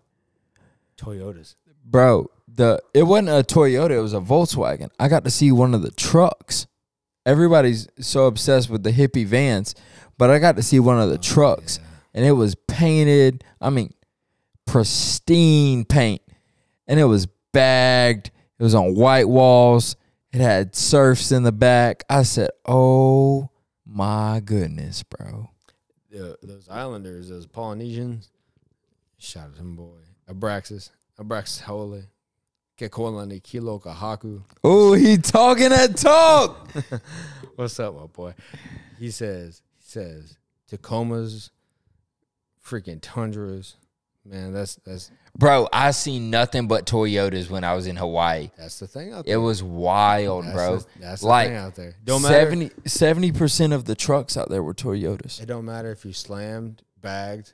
Toyotas.
bro, the it wasn't a Toyota. It was a Volkswagen. I got to see one of the trucks. Everybody's so obsessed with the hippie vans, but I got to see one of the oh, trucks,
Yeah.
and it was painted. I mean, pristine paint, and it was bagged. It was on white walls. It had surfs in the back. I said, "Oh my goodness, bro!"
the, those islanders, those Polynesians, shout out to them boy. Abraxas, Abraxas Hole, Kekolani Kilo Kahaku.
Oh, he talking that talk.
What's up, my boy? He says, he says, Tacomas, freaking Tundras. Man, that's that's
Bro, I seen nothing but Toyotas when I was in Hawaii.
that's the thing out there.
It was wild,
that's
bro.
The, that's the
like
thing out there. Don't matter.
70 percent of the trucks out there were Toyotas.
It don't matter if you slammed, bagged,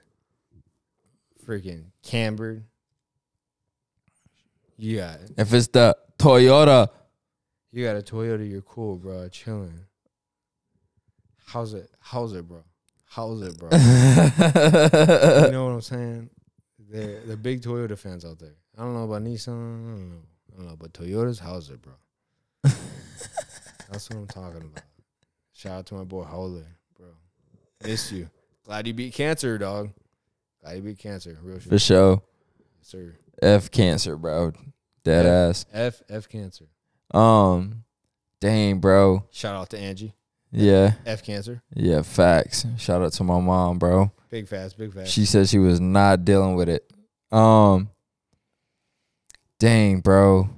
freaking cambered. You got it.
If it's the Toyota,
You got a Toyota, you're cool, bro. Chilling. How's it? How's it, bro? How's it, bro? you know what I'm saying? They're the big Toyota fans out there. I don't know about Nissan. I don't know. I don't know, but Toyotas, how's it, bro? That's what I'm talking about. Shout out to my boy Howler, bro. Missed you. Glad you beat cancer, dog. Glad you beat cancer. Real shit,
for sure.
Yes, sir.
F cancer, bro. Dead ass.
F F cancer.
Um, dang, bro.
Shout out to Angie.
Yeah,
F cancer.
yeah. Facts. Shout out to my mom, bro.
Big fast, big fast.
She said she was not dealing with it. Um, dang, bro.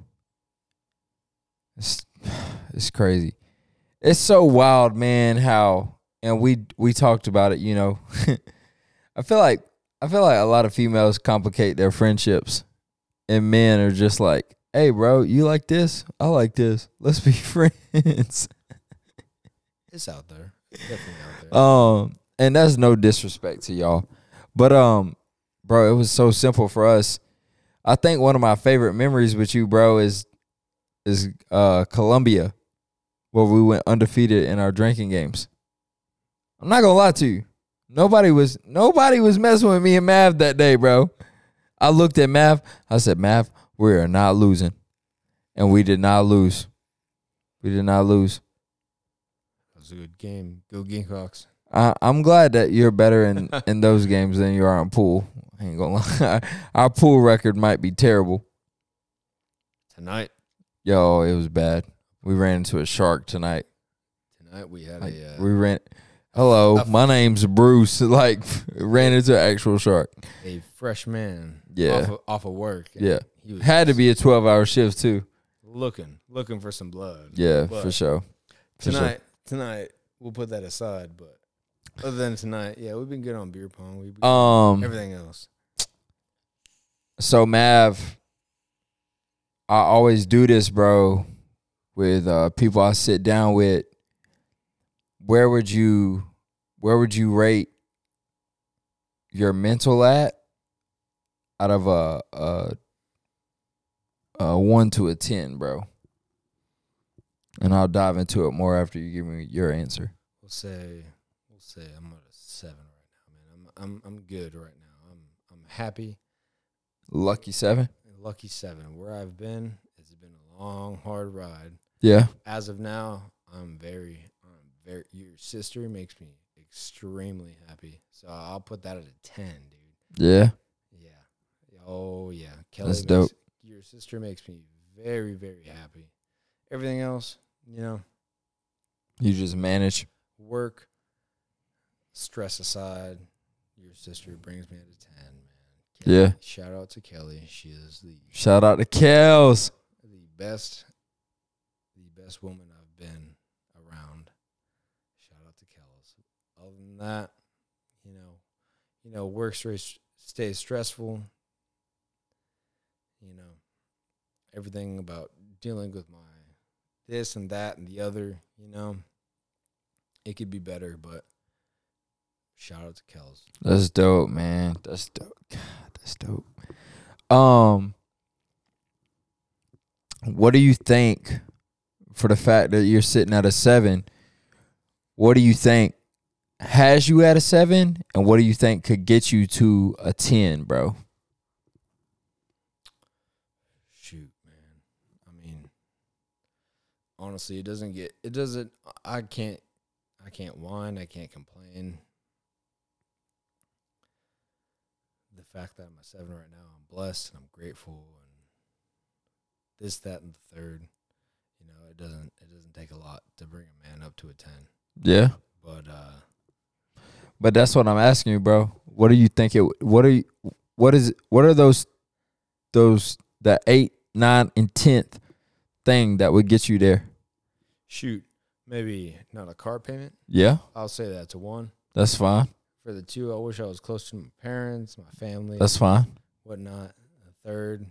It's- it's crazy. It's so wild, man. How and we we talked about it. You know, I feel like I feel like a lot of females complicate their friendships, and men are just like, "Hey, bro, you like this? I like this. Let's be friends."
It's out there. Definitely out there.
Um, and that's no disrespect to y'all, but um, bro, it was so simple for us. I think one of my favorite memories with you, bro, is is uh Columbia, where we went undefeated in our drinking games. I'm not gonna lie to you. Nobody was nobody was messing with me and Mav that day, bro. I looked at Mav. I said, Mav, we are not losing, and we did not lose. We did not lose.
It was a good game. Go Gamecocks.
I, I'm glad that you're better in, in those games than you are in pool. I ain't gonna lie. Our pool record might be terrible.
Tonight,
Yo, it was bad. We ran into a shark tonight.
tonight we had
Like,
a uh,
we ran. Hello, my name's Bruce. Like ran into an actual shark.
a fresh man.
Yeah.
Off of, off of work. and
Yeah,
He was
had to be a 12 hour shift too.
looking, looking for some blood.
Yeah,
But
for sure. For sure.
Tonight, tonight we'll put that aside. But other than tonight, yeah, we've been good on beer pong. We've been
Um.
everything else.
So Mav, I always do this, bro, with uh, people I sit down with. Where would you, where would you rate your mental at out of a a, a one to a ten, bro? And I'll dive into it more after you give me your answer.
We'll say, we'll say I'm at a seven right now, man. I'm, I'm, I'm good right now. I'm, I'm happy.
Lucky seven.
Lucky seven. Where I've been, it's been a long, hard ride.
Yeah.
As of now, I'm very, very. Your sister makes me extremely happy. So I'll put that at a ten, dude.
Yeah.
Yeah. Oh yeah. Kelly
That's
makes,
dope.
Your sister makes me very, very happy. Everything else, you know,
You just manage.
work, stress aside, your sister brings me at a ten, man.
Yeah.
Shout out to Kelly. She is the
Shout out to Kels.
the best the best woman I've been around. Shout out to Kellis. Other than that, you know, you know, work stays stays stressful. You know, everything about dealing with my this and that and the other, you know, it could be better, but shout out to Kels.
That's dope, man. That's dope. God, that's dope. Um, what do you think for the fact that you're sitting at a seven? What do you think has you at a seven, and what do you think could get you to a ten, bro?
Shoot, man. I mean, honestly, it doesn't get it doesn't I can't I can't whine, I can't complain. The fact that I'm a seven right now, I'm blessed and I'm grateful and this, that, and the third. You know, it doesn't it doesn't take a lot to bring a man up to a ten.
Yeah,
But uh
but that's what I'm asking you, bro. What do you think it? What are you? What is? What are those? Those the eight, nine, and tenth thing that would get you there?
shoot, maybe not a car payment.
Yeah,
I'll say that's a one.
that's fine.
For the two, I wish I was close to my parents, my family.
That's fine.
whatnot. A third,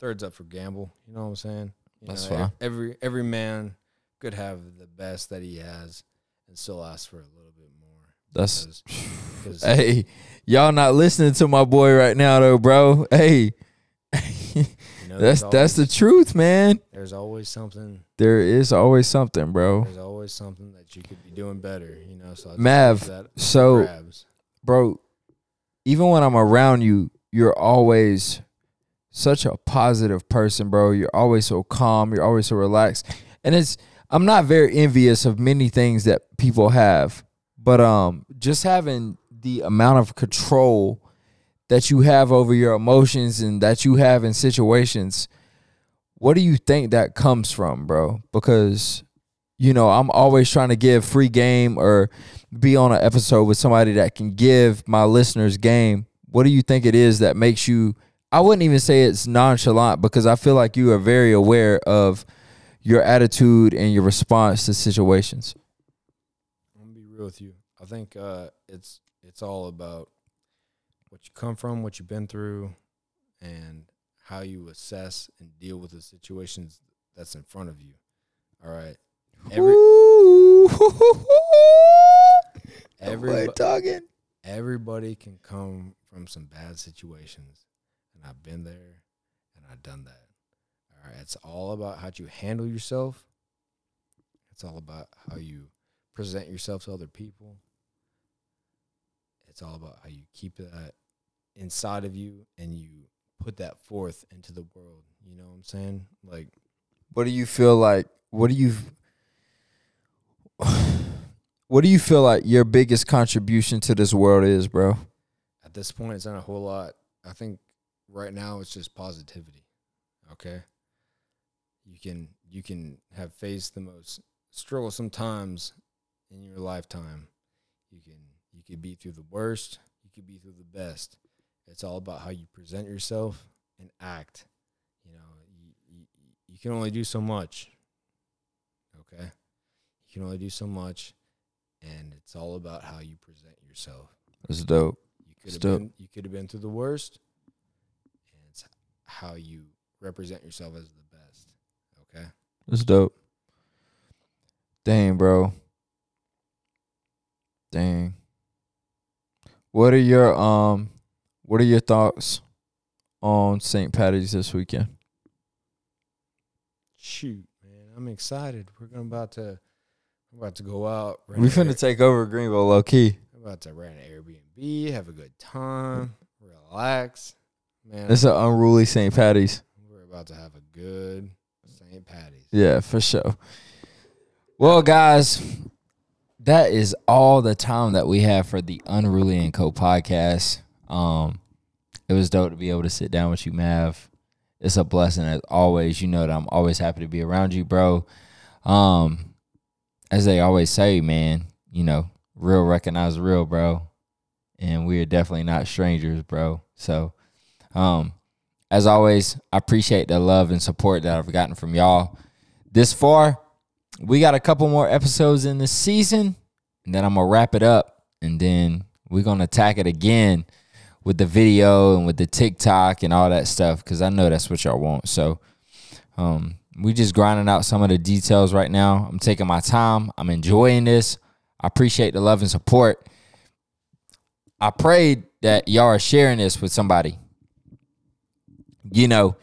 third's up for gamble. You know what I'm saying? You
That's
know,
fine.
Every every man could have the best that he has, and still ask for a little bit more.
That's
Because- 'cause-
hey, y'all not listening to my boy right now though, bro. Hey,
you know,
that's
there's
that's the truth, man.
There's always something.
There is always something, bro.
There's always something that you could be doing better. You know, so I
Mav,
use that for
so-
grabs.
bro, even when I'm around you, you're always such a positive person, bro. You're always so calm. You're always so relaxed. And it's I'm not very envious of many things that people have, but um just having the amount of control that you have over your emotions and that you have in situations, what do you think that comes from, bro? Because you know, I'm always trying to give free game or be on an episode with somebody that can give my listeners game. What do you think it is that makes you I wouldn't even say it's nonchalant because I feel like you are very aware of your attitude and your response to situations?
I'm gonna be real with you. I think uh, it's it's all about what you come from, what you've been through, and how you assess and deal with the situations that's in front of you. All right. Every everybody,
talking.
everybody can come from some bad situations, and I've been there, and I've done that. All right. It's all about how you handle yourself. It's all about how you present yourself to other people. It's all about how you keep that inside of you and you put that forth into the world. You know what I'm saying? Like
What do you feel like? What do you What do you feel like your biggest contribution to this world is, bro?
at this point, it's not a whole lot. I think right now it's just positivity. Okay, you can you can have faced the most strugglesome times in your lifetime. You can you could be through the worst. You could be through the best. It's all about how you present yourself and act. You know, you, you, you can only do so much. Okay, you can only do so much, and it's all about how you present yourself.
That's dope.
You could have been you could have been through the worst, and it's how you represent yourself as the.
That's dope. Dang, bro. Dang. What are your um what are your thoughts on St. Patty's this weekend?
Shoot, man, I'm excited. We're gonna about to we're about to go out. We're
finna
Air-
take over Greenville low key.
we're about to rent an Airbnb, have a good time, relax. Man,
It's an unruly St. Patty's.
we're about to have a good
Yeah, for sure. Well, guys, that is all the time that we have for the Unruly and Co podcast. Um, it was dope to be able to sit down with you, Mav. It's a blessing as always. You know that I'm always happy to be around you, bro. Um, as they always say, man, you know, real recognize real, bro. And we are definitely not strangers, bro. So, um, as always, I appreciate the love and support that I've gotten from y'all this far. We got a couple more episodes in this season, and then I'm gonna wrap it up, and then we're gonna attack it again with the video and with the TikTok and all that stuff because I know that's what y'all want. So, um, we just grinding out some of the details right now. I'm taking my time. I'm enjoying this. I appreciate the love and support. I prayed that y'all are sharing this with somebody. You know,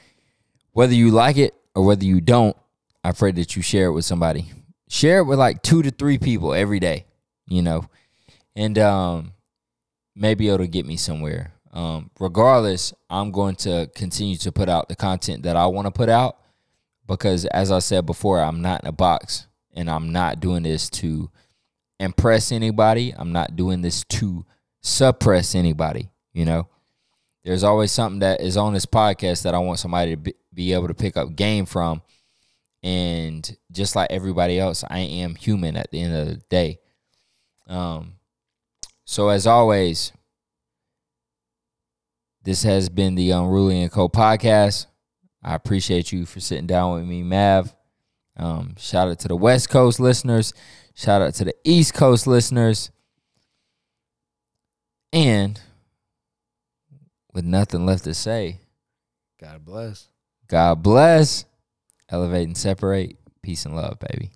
whether you like it or whether you don't, I pray that you share it with somebody. Share it with like two to three people every day, you know, and um, maybe it'll get me somewhere. Um, regardless, I'm going to continue to put out the content that I want to put out because, as I said before, I'm not in a box and I'm not doing this to impress anybody. I'm not doing this to suppress anybody, you know there's always something that is on this podcast that I want somebody to be, able to pick up game from. And just like everybody else, I am human at the end of the day. Um, so as always, this has been the Unruly and Co podcast. I appreciate you for sitting down with me, Mav. Um, shout out to the West Coast listeners. Shout out to the East Coast listeners. And with nothing left to say,
God bless.
God bless. Elevate and separate. Peace and love, baby.